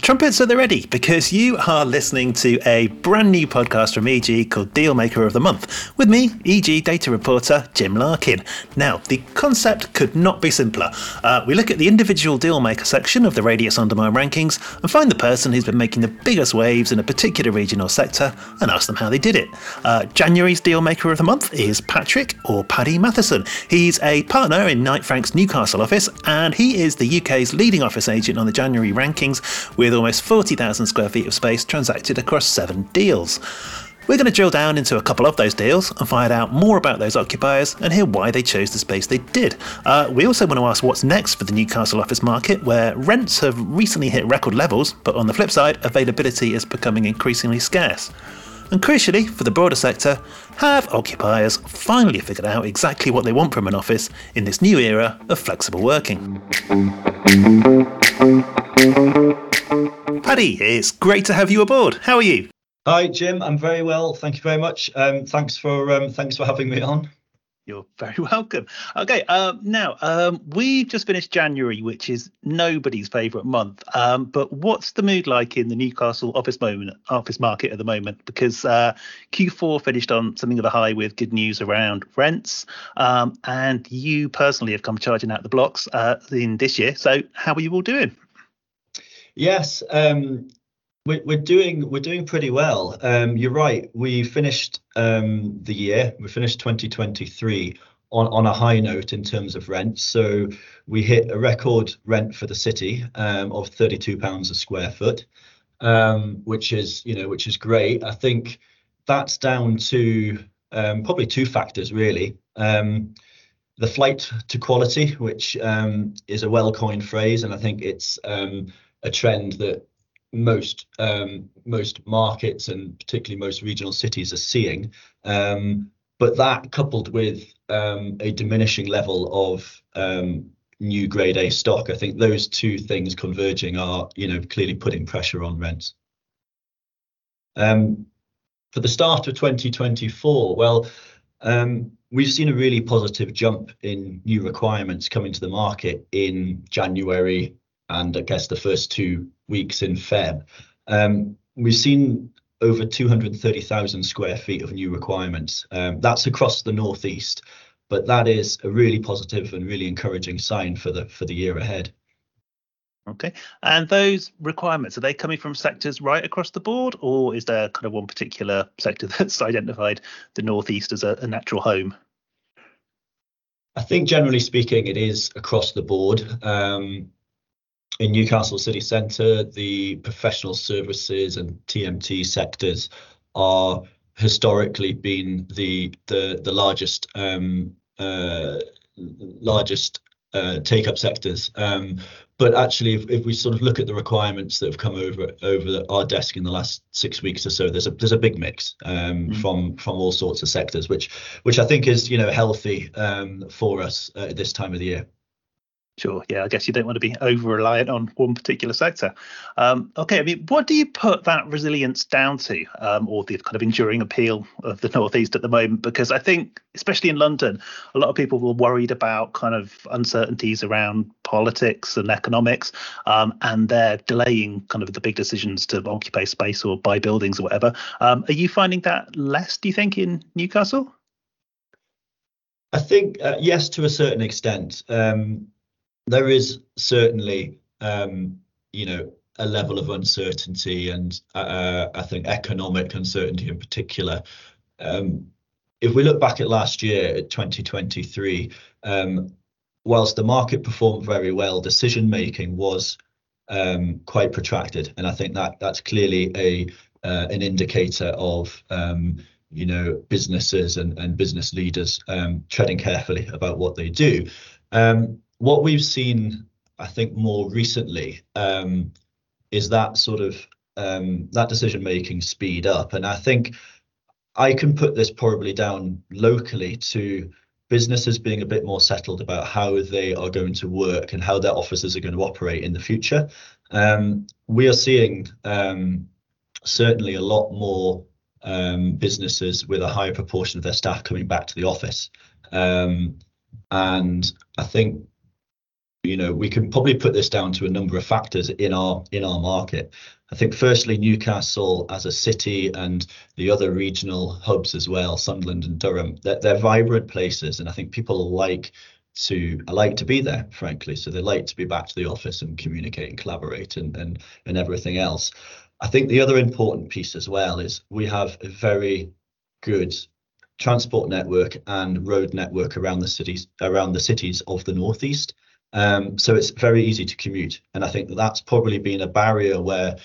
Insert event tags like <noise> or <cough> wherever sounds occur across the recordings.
trumpets are the ready because you are listening to a brand new podcast from EG called Dealmaker of the Month with me, EG data reporter Jim Larkin. Now, the concept could not be simpler. Uh, we look at the individual Dealmaker section of the Radius On Demand rankings and find the person who's been making the biggest waves in a particular region or sector and ask them how they did it. Uh, January's Dealmaker of the Month is Patrick or Paddy Matheson. He's a partner in Knight Frank's Newcastle office and he is the UK's leading office agent on the January rankings with almost 40,000 square feet of space transacted across seven deals. We're going to drill down into a couple of those deals and find out more about those occupiers and hear why they chose the space they did. Uh, we also want to ask what's next for the Newcastle office market, where rents have recently hit record levels, but on the flip side, availability is becoming increasingly scarce. And crucially, for the broader sector, have occupiers finally figured out exactly what they want from an office in this new era of flexible working? Paddy, it's great to have you aboard. How are you? Hi, Jim. I'm very well. Thank you very much. Um, thanks for um, thanks for having me on. You're very <laughs> welcome. Okay, um, now um, we've just finished January, which is nobody's favourite month. Um, but what's the mood like in the Newcastle office moment, office market at the moment? Because uh, Q4 finished on something of a high with good news around rents, um, and you personally have come charging out the blocks uh, in this year. So how are you all doing? Yes, um, we're, we're doing we're doing pretty well. Um, you're right. We finished um, the year. We finished 2023 on on a high note in terms of rent. So we hit a record rent for the city um, of 32 pounds a square foot, um, which is you know which is great. I think that's down to um, probably two factors really. Um, the flight to quality, which um, is a well coined phrase, and I think it's um, a trend that most um, most markets and particularly most regional cities are seeing. Um, but that coupled with um, a diminishing level of um, new grade A stock, I think those two things converging are, you know, clearly putting pressure on rents. Um, for the start of 2024, well, um, we've seen a really positive jump in new requirements coming to the market in January and I guess the first two weeks in Feb. Um, we've seen over 230,000 square feet of new requirements. Um, that's across the northeast, but that is a really positive and really encouraging sign for the for the year ahead. Okay, and those requirements are they coming from sectors right across the board, or is there kind of one particular sector <laughs> that's identified the northeast as a, a natural home? I think generally speaking, it is across the board. In Newcastle city centre, the professional services and TMT sectors are historically been the the the largest um, uh, largest uh, take up sectors. Um, but actually, if, if, we sort of look at the requirements that have come over over our desk in the last six weeks or so, there's a there's a big mix um, mm. from from all sorts of sectors, which which I think is you know healthy um, for us at this time of the year. Sure. Yeah, I guess you don't want to be over reliant on one particular sector. Um, okay, I mean, what do you put that resilience down to, um, or the kind of enduring appeal of the Northeast at the moment? Because I think, especially in London, a lot of people were worried about kind of uncertainties around politics and economics, um, and they're delaying kind of the big decisions to occupy space or buy buildings or whatever. Um, are you finding that less, do you think, in Newcastle? I think, uh, yes, to a certain extent. Um, there is certainly, um, you know, a level of uncertainty and uh, I think economic uncertainty in particular. Um, if we look back at last year, at 2023, um, whilst the market performed very well, decision making was um, quite protracted, and I think that that's clearly a uh, an indicator of um, you know businesses and, and business leaders um, treading carefully about what they do. Um, what we've seen, I think, more recently um, is that sort of um, that decision making speed up, and I think I can put this probably down locally to businesses being a bit more settled about how they are going to work and how their offices are going to operate in the future. Um, we are seeing certainly a lot more businesses with a higher proportion of their staff coming back to the office. And I think you know, we can probably put this down to a number of factors in our in our market. I think firstly, Newcastle as a city and the other regional hubs as well, Sunderland and Durham, they're, they're vibrant places, and I think people like to I like to be there, frankly. So they like to be back to the office and communicate and collaborate and and and everything else. I think the other important piece as well is we have a very good transport network and road network around the cities around the cities of the northeast. Um, so it's very easy to commute, and I think that that's probably been a barrier where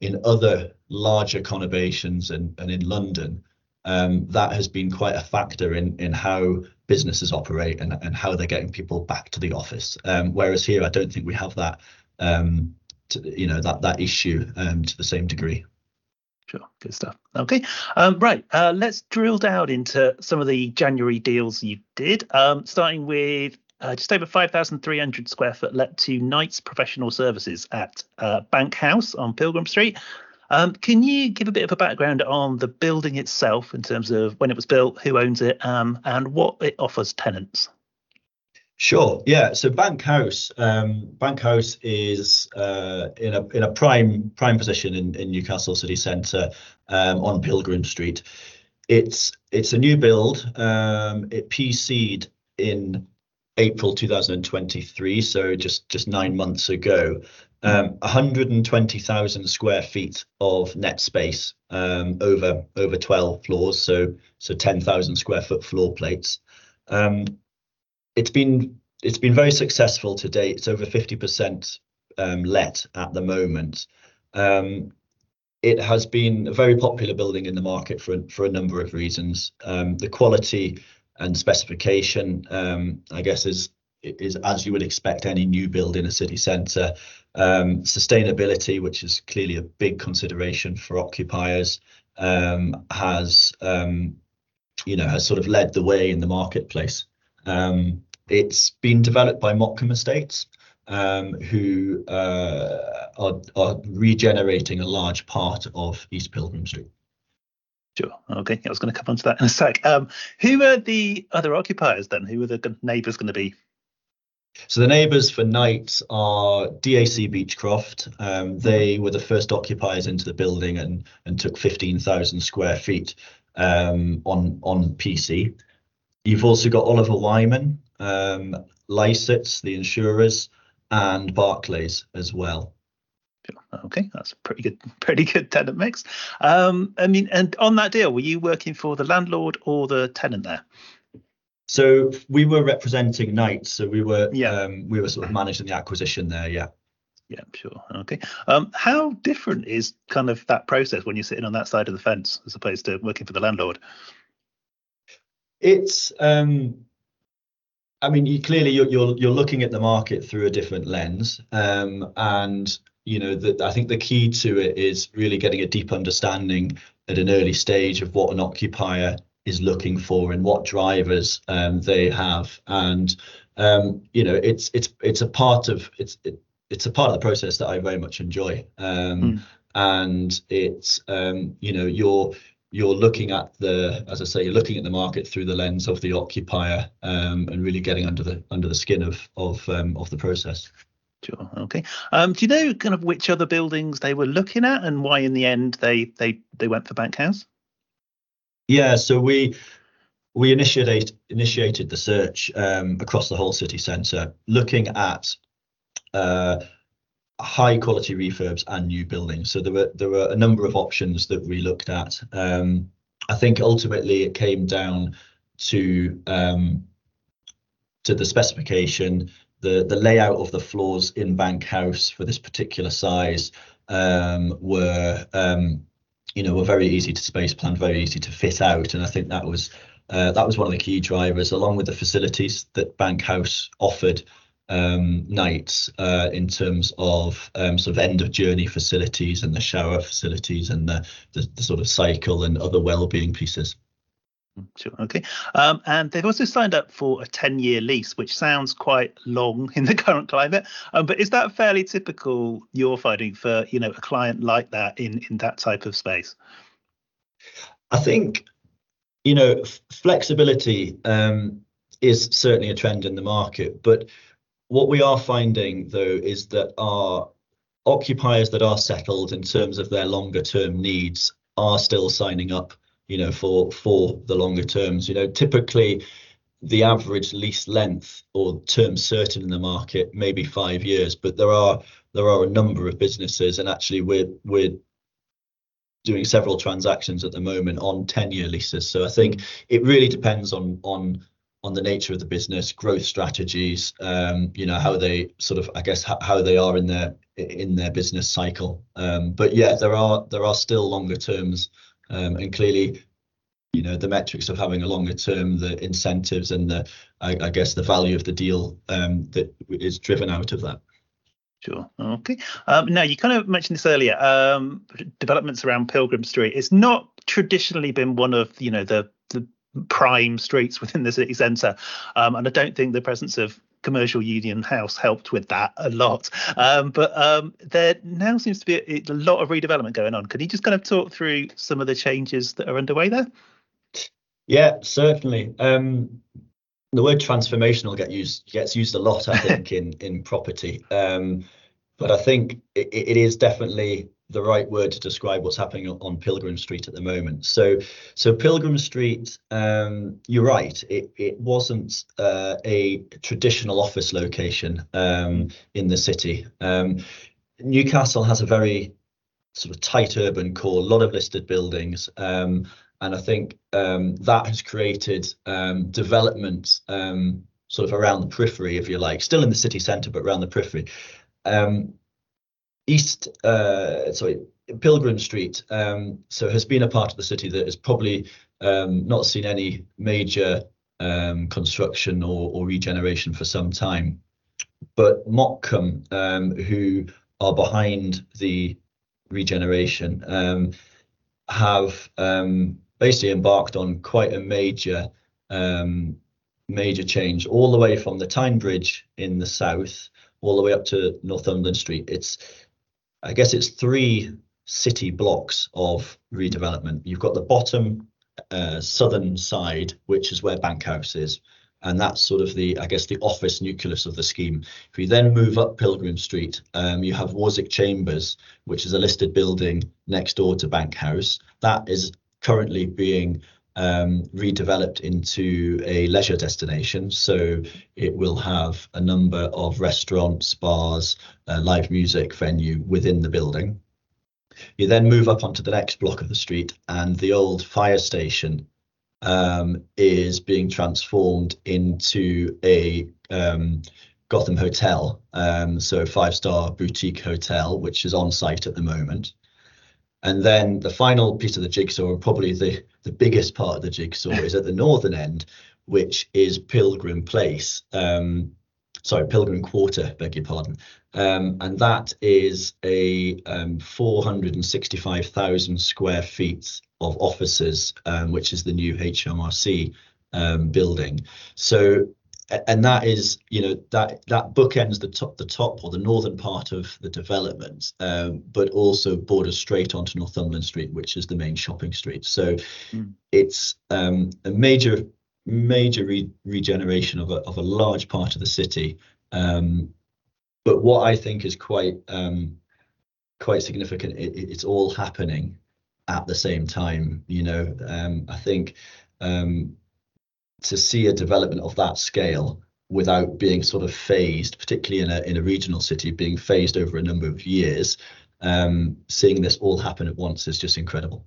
in other larger conurbations and, and in London, um, that has been quite a factor in in how businesses operate and, and how they're getting people back to the office. Um, whereas here, I don't think we have that um, to, you know that that issue um, to the same degree. Sure, good stuff. Okay, um, right. Uh, let's drill down into some of the January deals you did, starting with uh, just over 5,300 square foot let to Knights Professional Services at uh, Bank House on Pilgrim Street. Um, can you give a bit of a background on the building itself in terms of when it was built, who owns it, um, and what it offers tenants? Sure. Yeah. So Bank House, um, Bank House is uh, in a in a prime prime position in, in Newcastle city centre um, on Pilgrim Street. It's it's a new build. Um, it PC'd in April 2023, so just nine months ago. Um, 120,000 square feet of net space um, over over 12 floors, so so 10,000 square foot floor plates. Um, it's been it's been very successful to date. It's over 50% um, let at the moment. Um, it has been a very popular building in the market for for a number of reasons. Um, the quality and specification, um, I guess, is is as you would expect any new build in a city centre. Um, sustainability, which is clearly a big consideration for occupiers, um, has you know has sort of led the way in the marketplace. It's been developed by Motcombe Estates, who uh, are, are regenerating a large part of East Pilgrim Street. Sure. Okay. I was going to come on to that in a sec. Um, who are the other occupiers then? Who are the neighbours going to be? So the neighbours for Knights are DAC Beechcroft. Um, they were the first occupiers into the building and and took 15,000 square feet um, on on PC. You've also got Oliver Wyman, um, the insurers, and Barclays as well. Okay, that's a pretty good, <laughs> pretty good tenant mix. Um, I mean, and on that deal, were you working for the landlord or the tenant there? So we were representing Knights, so we were yeah. Um, we were sort of managing the acquisition there. Yeah. Yeah, sure. Okay. Um, how different is kind of that process when you're sitting on that side of the fence as opposed to working for the landlord? It's um, I mean, you clearly you're, you're you're looking at the market through a different lens, um, and you know that I think the key to it is really getting a deep understanding at an early stage of what an occupier is looking for and what drivers um, they have, and um, you know it's it's it's a part of it's it, it's a part of the process that I very much enjoy, mm. and it's um, you know you're you're looking at the, as I say, you're looking at the market through the lens of the occupier um, and really getting under the under the skin of of um, of the process. Sure. Okay. Um, do you know kind of which other buildings they were looking at and why in the end they they they went for Bank House? Yeah. So we we initiated initiated the search um, across the whole city centre, looking at uh, high quality refurbs and new buildings. So there were there were a number of options that we looked at. Um, I think ultimately it came down to um, to the specification, the the layout of the floors in Bank House for this particular size um, were um, you know were very easy to space plan, very easy to fit out, and I think that was uh, that was one of the key drivers, along with the facilities that Bank House offered um, Knights uh, in terms of um, sort of end of journey facilities and the shower facilities and the, the, the sort of cycle and other well-being pieces. Sure. Okay. Um, and they've also signed up for a 10 year lease, which sounds quite long <laughs> in the current climate. Um, but is that fairly typical you're finding for, you know, a client like that in, in that type of space? I think, you know, f- flexibility um, is certainly a trend in the market, but what we are finding though is that our occupiers that are settled in terms of their longer term needs are still signing up you know for for the longer terms. You know typically the average lease length or term certain in the market maybe five years but there are there are a number of businesses and actually we're we're doing several transactions at the moment on 10 year leases. So i think it really depends on on on the nature of the business growth strategies um you know how they sort of i guess how, how they are in their in their business cycle. Um but yeah there are there are still longer terms um and clearly you know the metrics of having a longer term the incentives and the i, I guess the value of the deal um that is driven out of that Sure. Okay. Um, now, you kind of mentioned this earlier. Um, developments around Pilgrim Street. It's not traditionally been one of you know the the prime streets within the city centre, um, and I don't think the presence of commercial union house helped with that a lot. Um, but um, there now seems to be a, a, lot of redevelopment going on. Can you just kind of talk through some of the changes that are underway there? Yeah, certainly. Um, the word transformational get used gets used a lot, I think, <laughs> in in property. Um, but I think it, it is definitely the right word to describe what's happening on Pilgrim Street at the moment. So, so Pilgrim Street, um, you're right. It it wasn't uh, a traditional office location um, in the city. Um, Newcastle has a very sort of tight urban core, a lot of listed buildings. Um, and I think um, that has created um, development sort of around the periphery, if you like, still in the city centre, but around the periphery. Um, East, uh, sorry, Pilgrim Street, um, so has been a part of the city that has probably um, not seen any major construction or, or, regeneration for some time. But Motcombe, who are behind the regeneration, have um, basically embarked on quite a major um, major change all the way from the Tyne Bridge in the south all the way up to Northumberland Street. It's I guess it's three city blocks of redevelopment. You've got the bottom uh, southern side, which is where Bankhouse is, and that's sort of the I guess the office nucleus of the scheme. If you then move up Pilgrim Street, um, you have Warwick Chambers, which is a listed building next door to Bankhouse. That is currently being um, redeveloped into a leisure destination. So it will have a number of restaurants, bars, uh, live music venue within the building. You then move up onto the next block of the street, and the old fire station um, is being transformed into a um, Gotham Hotel, um, so five star boutique hotel, which is on site at the moment. And then the final piece of the jigsaw, and probably the, the biggest part of the jigsaw, is at the northern end, which is Pilgrim Place. Um, sorry, Pilgrim Quarter, beg your pardon. Um, and that is a um, 465,000 square feet of offices, um, which is the new HMRC um, building. So and that is you know that that bookends the top the top or the northern part of the development um, but also borders straight onto northumberland street which is the main shopping street. So mm. it's um, a major major re- regeneration of a, of a large part of the city. Um, but what i think is quite um, quite significant it, it's all happening at the same time you know. Um, i think um, to see a development of that scale without being sort of phased, particularly in a in a regional city, being phased over a number of years, um, seeing this all happen at once is just incredible.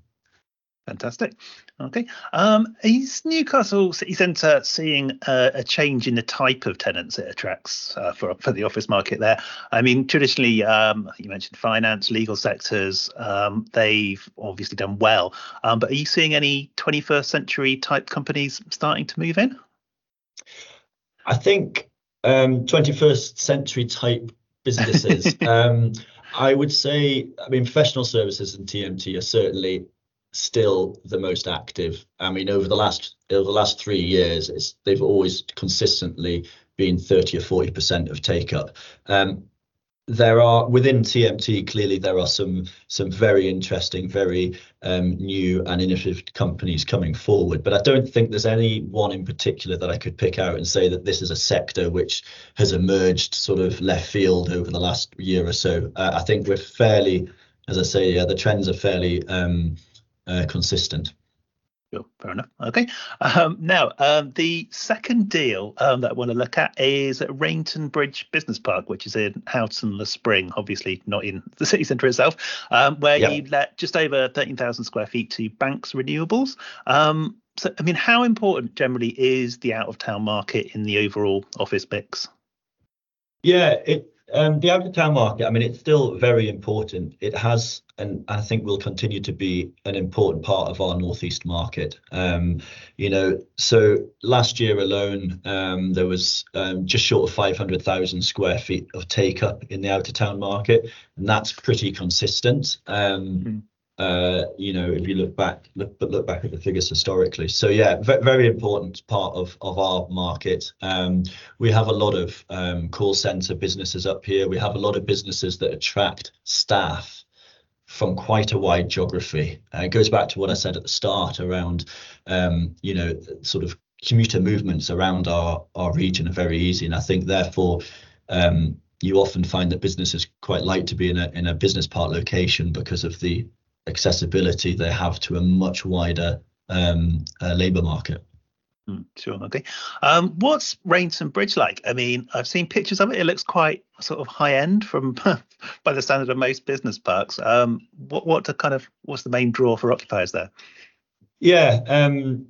Fantastic. Okay. Um, is Newcastle City Centre seeing a, a, change in the type of tenants it attracts uh, for for the office market there? I mean, traditionally, um, you mentioned finance, legal sectors. Um, they've obviously done well, um, but are you seeing any 21st century type companies starting to move in? I think 21st um, century type businesses. <laughs> Um, I would say, I mean, professional services and TMT are certainly still the most active. I mean, over the last over the last three years, it's they've always consistently been 30 or 40 percent of take up. Um, there are within TMT clearly there are some some very interesting, very um, new and innovative companies coming forward. But I don't think there's any one in particular that I could pick out and say that this is a sector which has emerged sort of left field over the last year or so. Uh, I think we're fairly, as I say, yeah, the trends are fairly um, uh, consistent. Sure, fair enough. Okay. Um, now, um, the second deal um, that I want to look at is at Rainton Bridge Business Park, which is in Houghton Le Spring, obviously not in <laughs> the city centre itself, um, where yep. you let just over 13,000 square feet to Banks Renewables. Um, so, I mean, how important generally is the out of town market in the overall office mix? Yeah, it um, the out of town market, I mean, it's still very important. It has, and I think will continue to be an important part of our northeast market. Um, you know, so last year alone, um, there was um, just short of 500,000 square feet of take up in the out of town market, and that's pretty consistent. Mm uh, you know, if you look back, look but look back at the figures historically. So yeah, v- very important part of of our market. Um, we have a lot of um, call center businesses up here. We have a lot of businesses that attract staff from quite a wide geography. Uh, it goes back to what I said at the start around, um, you know, sort of commuter movements around our our region are very easy, and I think therefore. Um, you often find that businesses quite like to be in a in a business park location because of the accessibility they have to a much wider um, uh, labour market. Mm, sure. Okay. Um, what's Rainton Bridge like? I mean, I've seen pictures of it. It looks quite sort of high end from <laughs> by the standard of most business parks. Um, what what to kind of what's the main draw for occupiers there? Yeah. Um,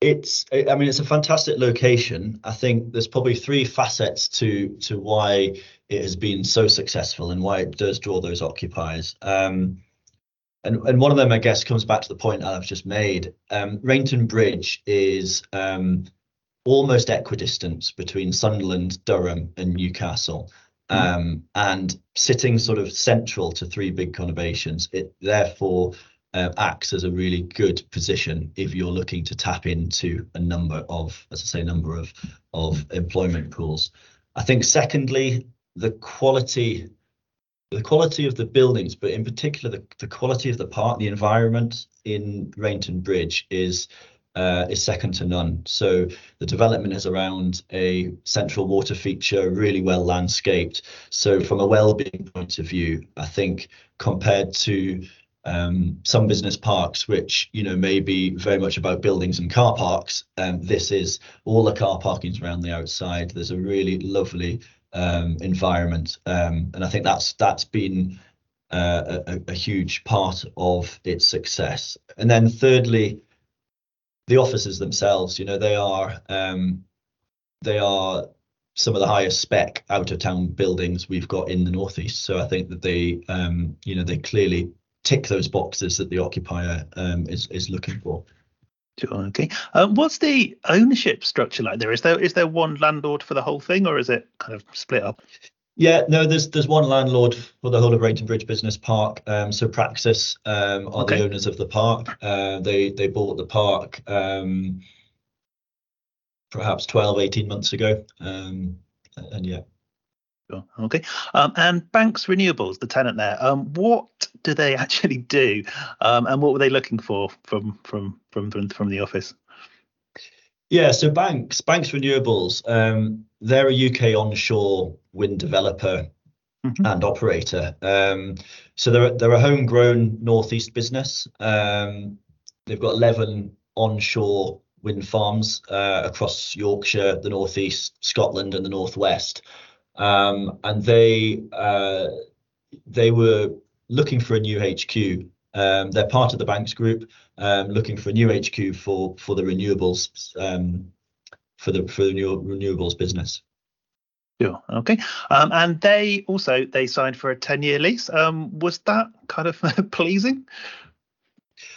it's I mean it's a fantastic location. I think there's probably three facets to to why it has been so successful and why it does draw those occupiers. Um, and, and one of them, I guess, comes back to the point I've just made. Um, Rainton Bridge is um, almost equidistant between Sunderland, Durham, and Newcastle. Mm. Um, and sitting sort of central to three big conurbations, it therefore uh, acts as a really good position if you're looking to tap into a number of, as I say, number of of employment pools. I think secondly, the quality the quality of the buildings, but in particular the, the quality of the park, the environment in Rainton Bridge is uh, is second to none. So the development is around a central water feature, really well landscaped. So from a well-being point of view, I think compared to um, some business parks, which you know may be very much about buildings and car parks, um, this is all the car parking's around the outside. There's a really lovely environment, um, and I think that's that's been uh, a, huge part of its success. And then thirdly, the offices themselves. You know, they are um, they are some of the highest spec out of town buildings we've got in the northeast. So I think that they, um, you know, they clearly tick those boxes that the occupier um, is is looking for. Okay. Um, what's the ownership structure like there? Is there is there one landlord for the whole thing, or is it kind of split up? Yeah, no, there's there's one landlord for the whole of Rainton Bridge Business Park. Um, so Praxis um, are okay. the owners of the park. Uh, they they bought the park um, perhaps 12, 18 months ago. Um, and yeah. Sure. Okay. Um, and Banks Renewables, the tenant there, um, what do they <laughs> actually do, um, and what were they looking for from from from from, from the office? Yeah, so Banks Banks Renewables, um, they're a UK onshore wind developer mm-hmm. and operator. Um, so they're they're a homegrown northeast business. Um, they've got eleven onshore wind farms uh, across Yorkshire, the northeast, Scotland, and the northwest um, and they uh, they were looking for a new HQ. Um, they're part of the Banks Group, um, looking for a new HQ for for the renewables um, for the for the new renewables business. Sure. Okay. Um, and they also they signed for a ten year lease. Um, was that kind of <laughs> pleasing?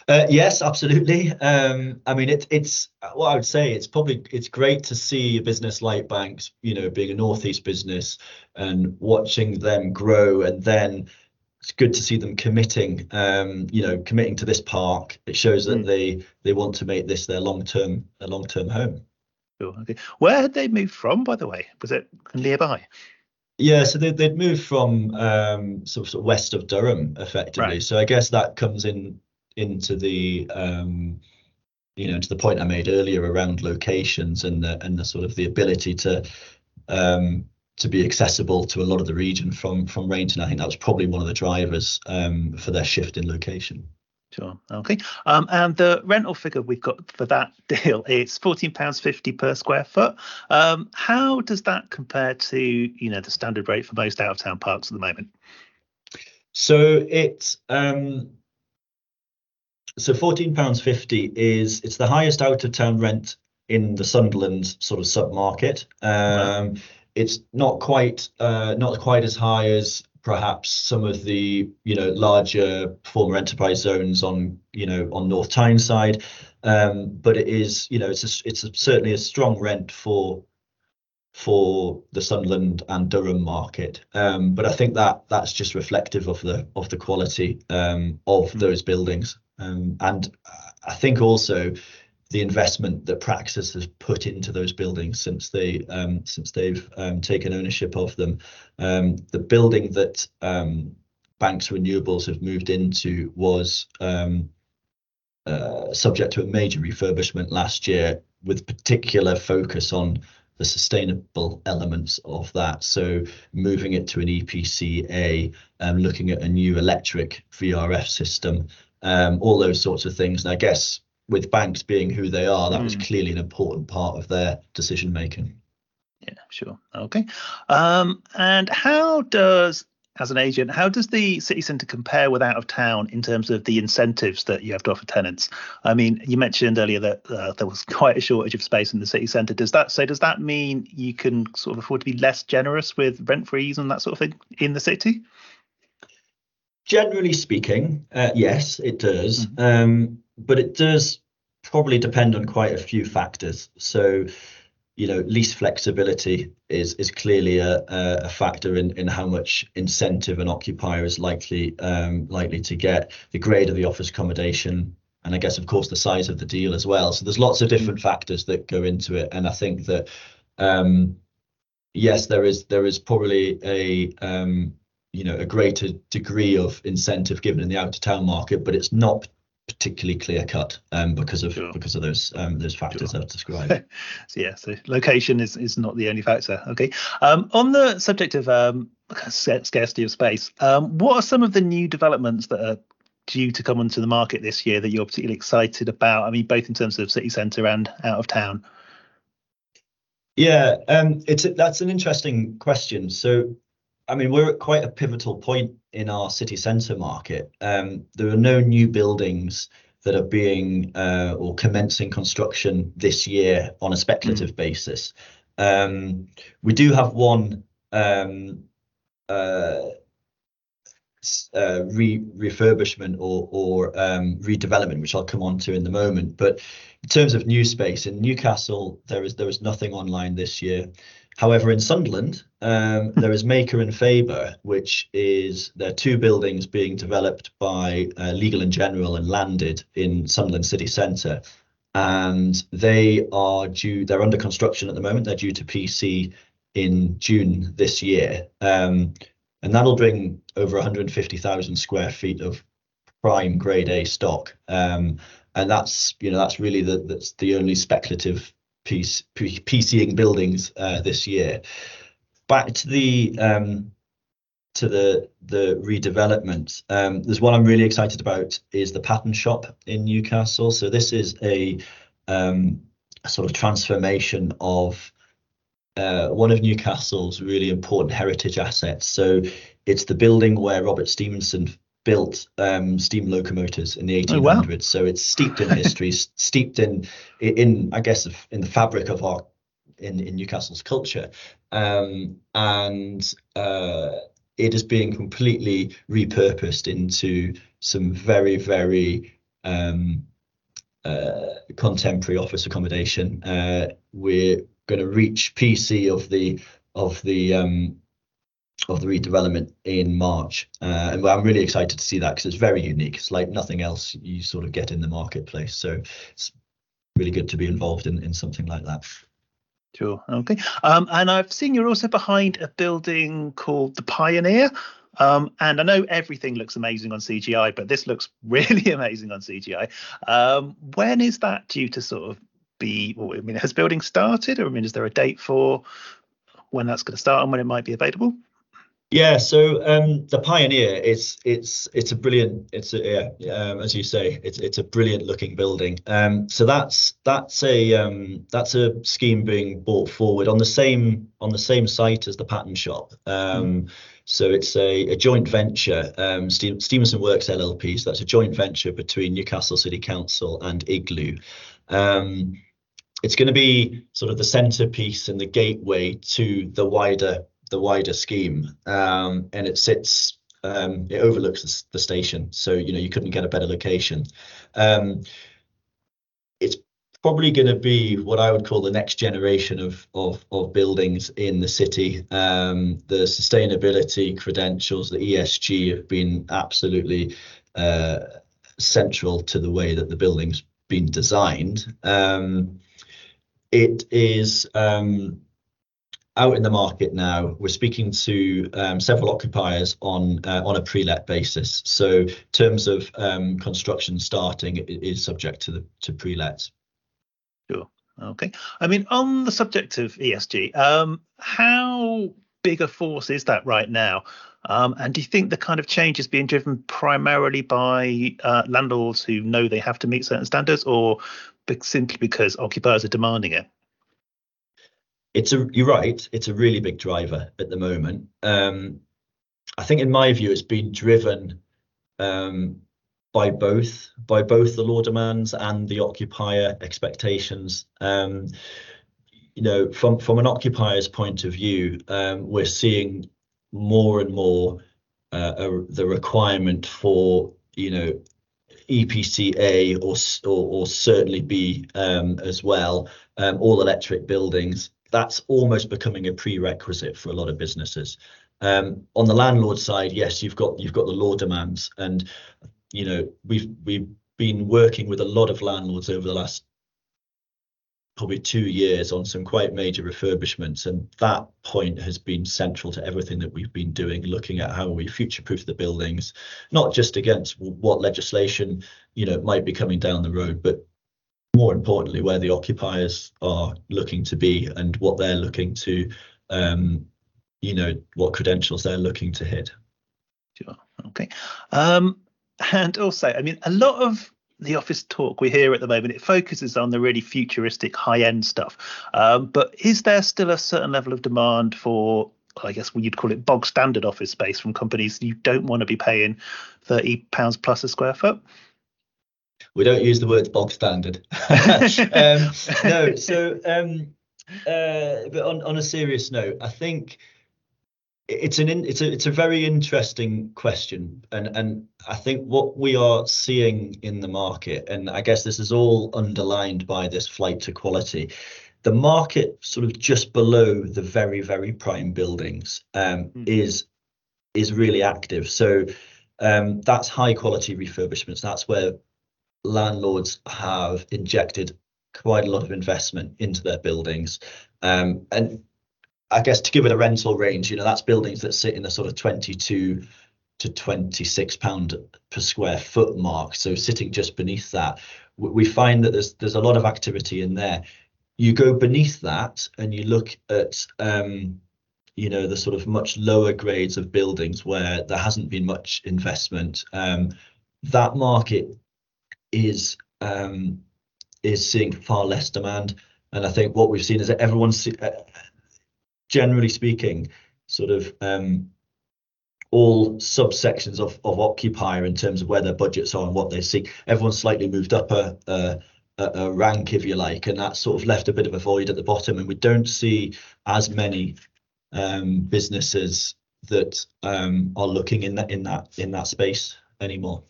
Uh, yes, absolutely. Um, I mean, it, it's what I would say. It's probably it's great to see a business like Banks, you know, being a northeast business and watching them grow, and then it's good to see them committing, um, you know, committing to this park. It shows that mm. they they want to make this their long term a long term home. Okay. Where had they moved from, by the way? Was it nearby? Yeah, so they, they'd moved from um, sort, of, sort of west of Durham, effectively. Right. So I guess that comes in into the um, you know to the point I made earlier around locations and the and the sort of the ability to um, to be accessible to a lot of the region from from Rainton. I think that was probably one of the drivers um, for their shift in location. Sure. Okay. Um, and the rental figure we've got for that <laughs> deal is fourteen pounds fifty per square foot. Um, how does that compare to you know the standard rate for most out of town parks at the moment? So it's um, so fourteen pounds fifty is it's the highest out of town rent in the Sunderland sort of sub market. Um, It's not quite uh, not quite as high as perhaps some of the you know larger former enterprise zones on you know on North Tyneside, um, but it is you know it's a, it's a, certainly a strong rent for for the Sunderland and Durham market. Um, but I think that that's just reflective of the of the quality um, of those buildings, and I think also the investment that Praxis has put into those buildings since they um, since they've um, taken ownership of them. Um, the building that um, Banks Renewables have moved into was um, uh, subject to a major refurbishment last year, with particular focus on the sustainable elements of that. So moving it to an EPC um, looking at a new electric VRF system, um, all those sorts of things. And I guess with banks being who they are, that mm. was clearly an important part of their decision making. Yeah, sure. Okay. Um, and how does, as an agent, how does the city centre compare with out of town in terms of the incentives that you have to offer tenants? I mean, you mentioned earlier that uh, there was <laughs> quite a shortage of space in the city centre. Does that so? Does that mean you can sort of afford to be less generous with rent frees and that sort of thing in the city? Generally speaking, uh, yes, it does. Mm-hmm. Um, but it does probably depend on quite a few factors. So, you know, lease flexibility is is clearly a, a factor in, in how much incentive an occupier is likely um, likely to get. The grade of the office accommodation, and I guess of course the size of the deal as well. So there's lots of different factors that go into it, and I think that um, yes, there is there is probably a um, you know a greater degree of incentive given in the out of town market, but it's not particularly clear cut um, because of sure. because of those um, those factors sure. I've described. <laughs> so yeah, so location is is not the only factor. Okay. Um, on the subject of um, scarcity of space, um, what are some of the new developments that are due to come onto the market this year that you're particularly excited about? I mean, both in terms of city centre and out of town. Yeah, um, it's that's an interesting question. So I mean, we're at quite a pivotal point in our city centre market. Um, there are no new buildings that are being uh, or commencing construction this year on a speculative mm. basis. Um, we do have one um, uh, uh, re- refurbishment or, or um, redevelopment, which I'll come on to in the moment. But in terms of new space in Newcastle, there is there is nothing online this year. However, in Sunderland, um, <laughs> there is Maker and Faber, which is there are two buildings being developed by uh, Legal and General and landed in Sunderland city centre, and they are due. They're under construction at the moment. They're due to PC in June this year, um, and that'll bring over 150,000 square feet of prime grade A stock. Um, and that's you know that's really the that's the only speculative piece PCing buildings uh, this year. Back to the um, to the the redevelopment. Um, there's one I'm really excited about is the Pattern Shop in Newcastle. So this is a, um, a sort of transformation of uh, one of Newcastle's really important heritage assets. So it's the building where Robert Stephenson built um, steam locomotives in the 1800s. Oh, wow. So it's steeped in history, <laughs> steeped in, in I guess, in the fabric of our in, in Newcastle's culture, um, and uh, it is being completely repurposed into some very, very um, uh, contemporary office accommodation. Uh, we're going to reach PC of the of the um, of the redevelopment in March. Uh, and I'm really excited to see that because it's very unique. It's like nothing else you sort of get in the marketplace. So it's really good to be involved in, in something like that. Sure. Okay. Um, and I've seen you're also behind a building called the Pioneer. Um, and I know everything looks amazing on CGI, but this looks <laughs> really amazing on CGI. Um, when is that due to sort of be? Well, I mean, has building started, or I mean, is there a date for when that's going to start and when it might be available? Yeah, so um, the Pioneer, it's it's it's a brilliant, it's a, yeah, um, as you say, it's it's a brilliant looking building. Um, so that's that's a um, that's a scheme being brought forward on the same on the same site as the pattern shop. Mm. So it's a, a joint venture, um, Stephenson Works LLP. So that's a joint venture between Newcastle City Council and Igloo. Um, it's going to be sort of the centerpiece and the gateway to the wider the wider scheme, um, and it sits. Um, it overlooks the, station, so you know you couldn't get a better location. Um, it's probably going to be what I would call the next generation of of, of buildings in the city. Um, the sustainability credentials, the ESG, have been absolutely uh, central to the way that the building's been designed. Um, it is um, out in the market now. We're speaking to um, several occupiers on uh, on a pre-let basis. So, terms of um, construction starting, it is subject to the to pre-lets. Sure. Okay. I mean, on the subject of ESG, um, how big a force is that right now? Um, and do you think the kind of change is being driven primarily by uh, landlords who know they have to meet certain standards, or simply because occupiers are demanding it? It's a you're right it's a really big driver at the moment. Um, i think in my view it's been driven um, by both by both the law demands and the occupier expectations. Um, you know from from an occupier's point of view um, we're seeing more and more uh, a, the requirement for you know EPC or, or, or certainly B um, as well, um, all electric buildings that's almost becoming a prerequisite for a lot of businesses. Um, on the landlord side, yes, you've got you've got the law demands, and you know we've we've been working with a lot of landlords over the last probably two years on some quite major refurbishments, and that point has been central to everything that we've been doing, looking at how we future-proof the buildings, not just against what legislation you know might be coming down the road, but more importantly, where the occupiers are looking to be and what they're looking to, um, you know, what credentials they're looking to hit. Sure. Okay. Um, and also, I mean, a lot of the office talk we hear at the moment it focuses on the really futuristic high end stuff um, but is there still a certain level of demand for I guess you'd call it bog standard office space from companies you don't want to be paying 30 pounds plus a square foot we don't use the words bog standard. <laughs> um, no, so um, uh, but on, on a serious note, I think it's an in, it's a it's a very interesting question, and and I think what we are seeing in the market, and I guess this is all underlined by this flight to quality. The market, sort of just below the very very prime buildings, um, mm. is is really active. So um, that's high quality refurbishments. That's where landlords have injected quite a lot of investment into their buildings. Um, and I guess to give it a rental range, you know, that's buildings that sit in the sort of 22 to 26 pound per square foot mark. So sitting just beneath that, we find that there's there's a lot of activity in there. You go beneath that and you look at um, you know the sort of much lower grades of buildings where there hasn't been much investment. Um, that market is um, is seeing far less demand. And I think what we've seen is that everyone's, uh, generally speaking, sort of um, all subsections of, of occupier in terms of where their budgets are and what they seek. Everyone's slightly moved up a, a, a rank, if you like, and that's sort of left a bit of a void at the bottom. And we don't see as many um, businesses that um, are looking in that in that in that space anymore.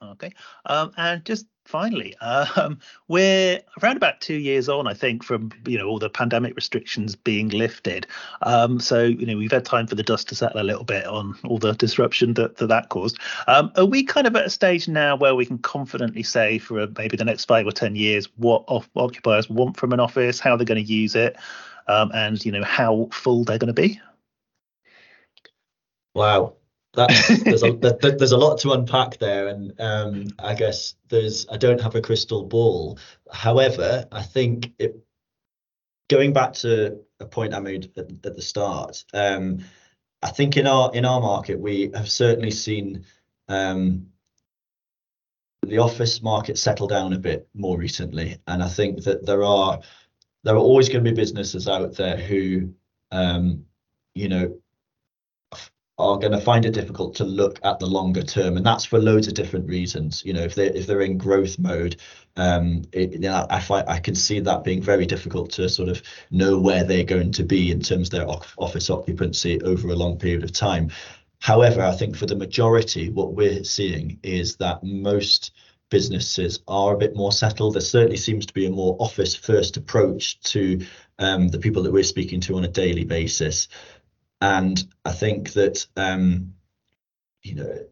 Okay. Um, and just finally, <laughs> um, we're around about two years on, I think, from you know all the pandemic restrictions being lifted. Um, so you know we've had time for the dust to settle a little bit on all the disruption that that, that caused. Um, are we kind of at a stage now where we can confidently say for maybe the next five or ten years what occupiers want from an office, how they're going to use it, um, and you know how full they're going to be? Wow, that's there's a <laughs> there's a lot to unpack there, and um, I guess there's I don't have a crystal ball. However, I think it going back to a point I made at, at the start. Um, I think in our in our market we have certainly seen um, the office market settle down a bit more recently, and I think that there are there are always going to be businesses out there who um, you know are going to find it difficult to look at the longer term, and that's for loads of different reasons. You know, if they if they're in growth mode, um, it, you know, I find I can see that being very difficult to sort of know where they're going to be in terms of their office occupancy over a long period of time. However, I think for the majority, what we're seeing is that most businesses are a bit more settled. There certainly seems to be a more office first approach to um, the people that we're speaking to on a daily basis. And I think that um, you know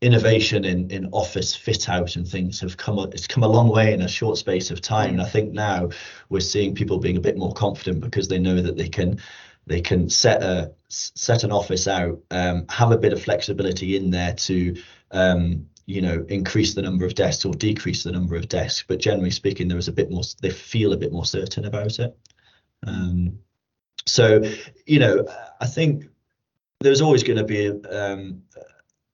innovation in in office fit out and things have come it's come a long way in a short space of time. And I think now we're seeing people being a bit more confident because they know that they can they can set a set an office out, um, have a bit of flexibility in there to um, you know increase the number of desks or decrease the number of desks. But generally speaking, there is a bit more. They feel a bit more certain about it. Um, so, you know, I think there's always going to be um,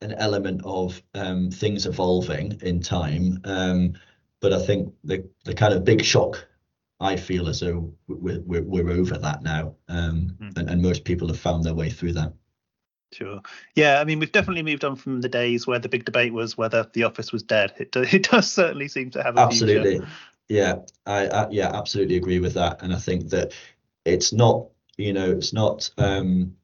an element of um, things evolving in time. Um, but I think the the kind of big shock I feel as though we're we're, we're over that now, um, mm. and, and most people have found their way through that. Sure. Yeah, I mean, we've definitely moved on from the days where the big debate was whether the office was dead. It, do, <laughs> it does certainly seem to have a absolutely. Future. Yeah, I, I yeah absolutely agree with that, and I think that it's not you know, it's not um,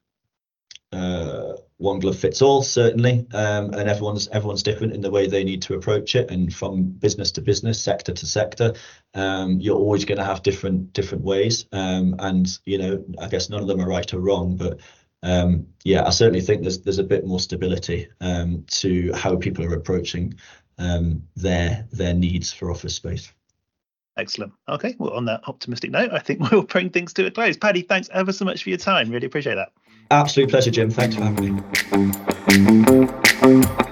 uh, one glove fits all, certainly, um, and everyone's everyone's different in the way they need to approach it. And from business to business, sector to sector, um, you're always going to have different different ways. Um, and you know, I guess none of them are right or wrong, but um, yeah, I certainly think there's there's a bit more stability um, to how people are approaching their their needs for office space. Excellent. Okay. Well, on that optimistic note, I think <laughs> we'll bring things to a close. Paddy, thanks ever so much for your time. Really appreciate that. Absolute pleasure, Jim. Thanks for having me.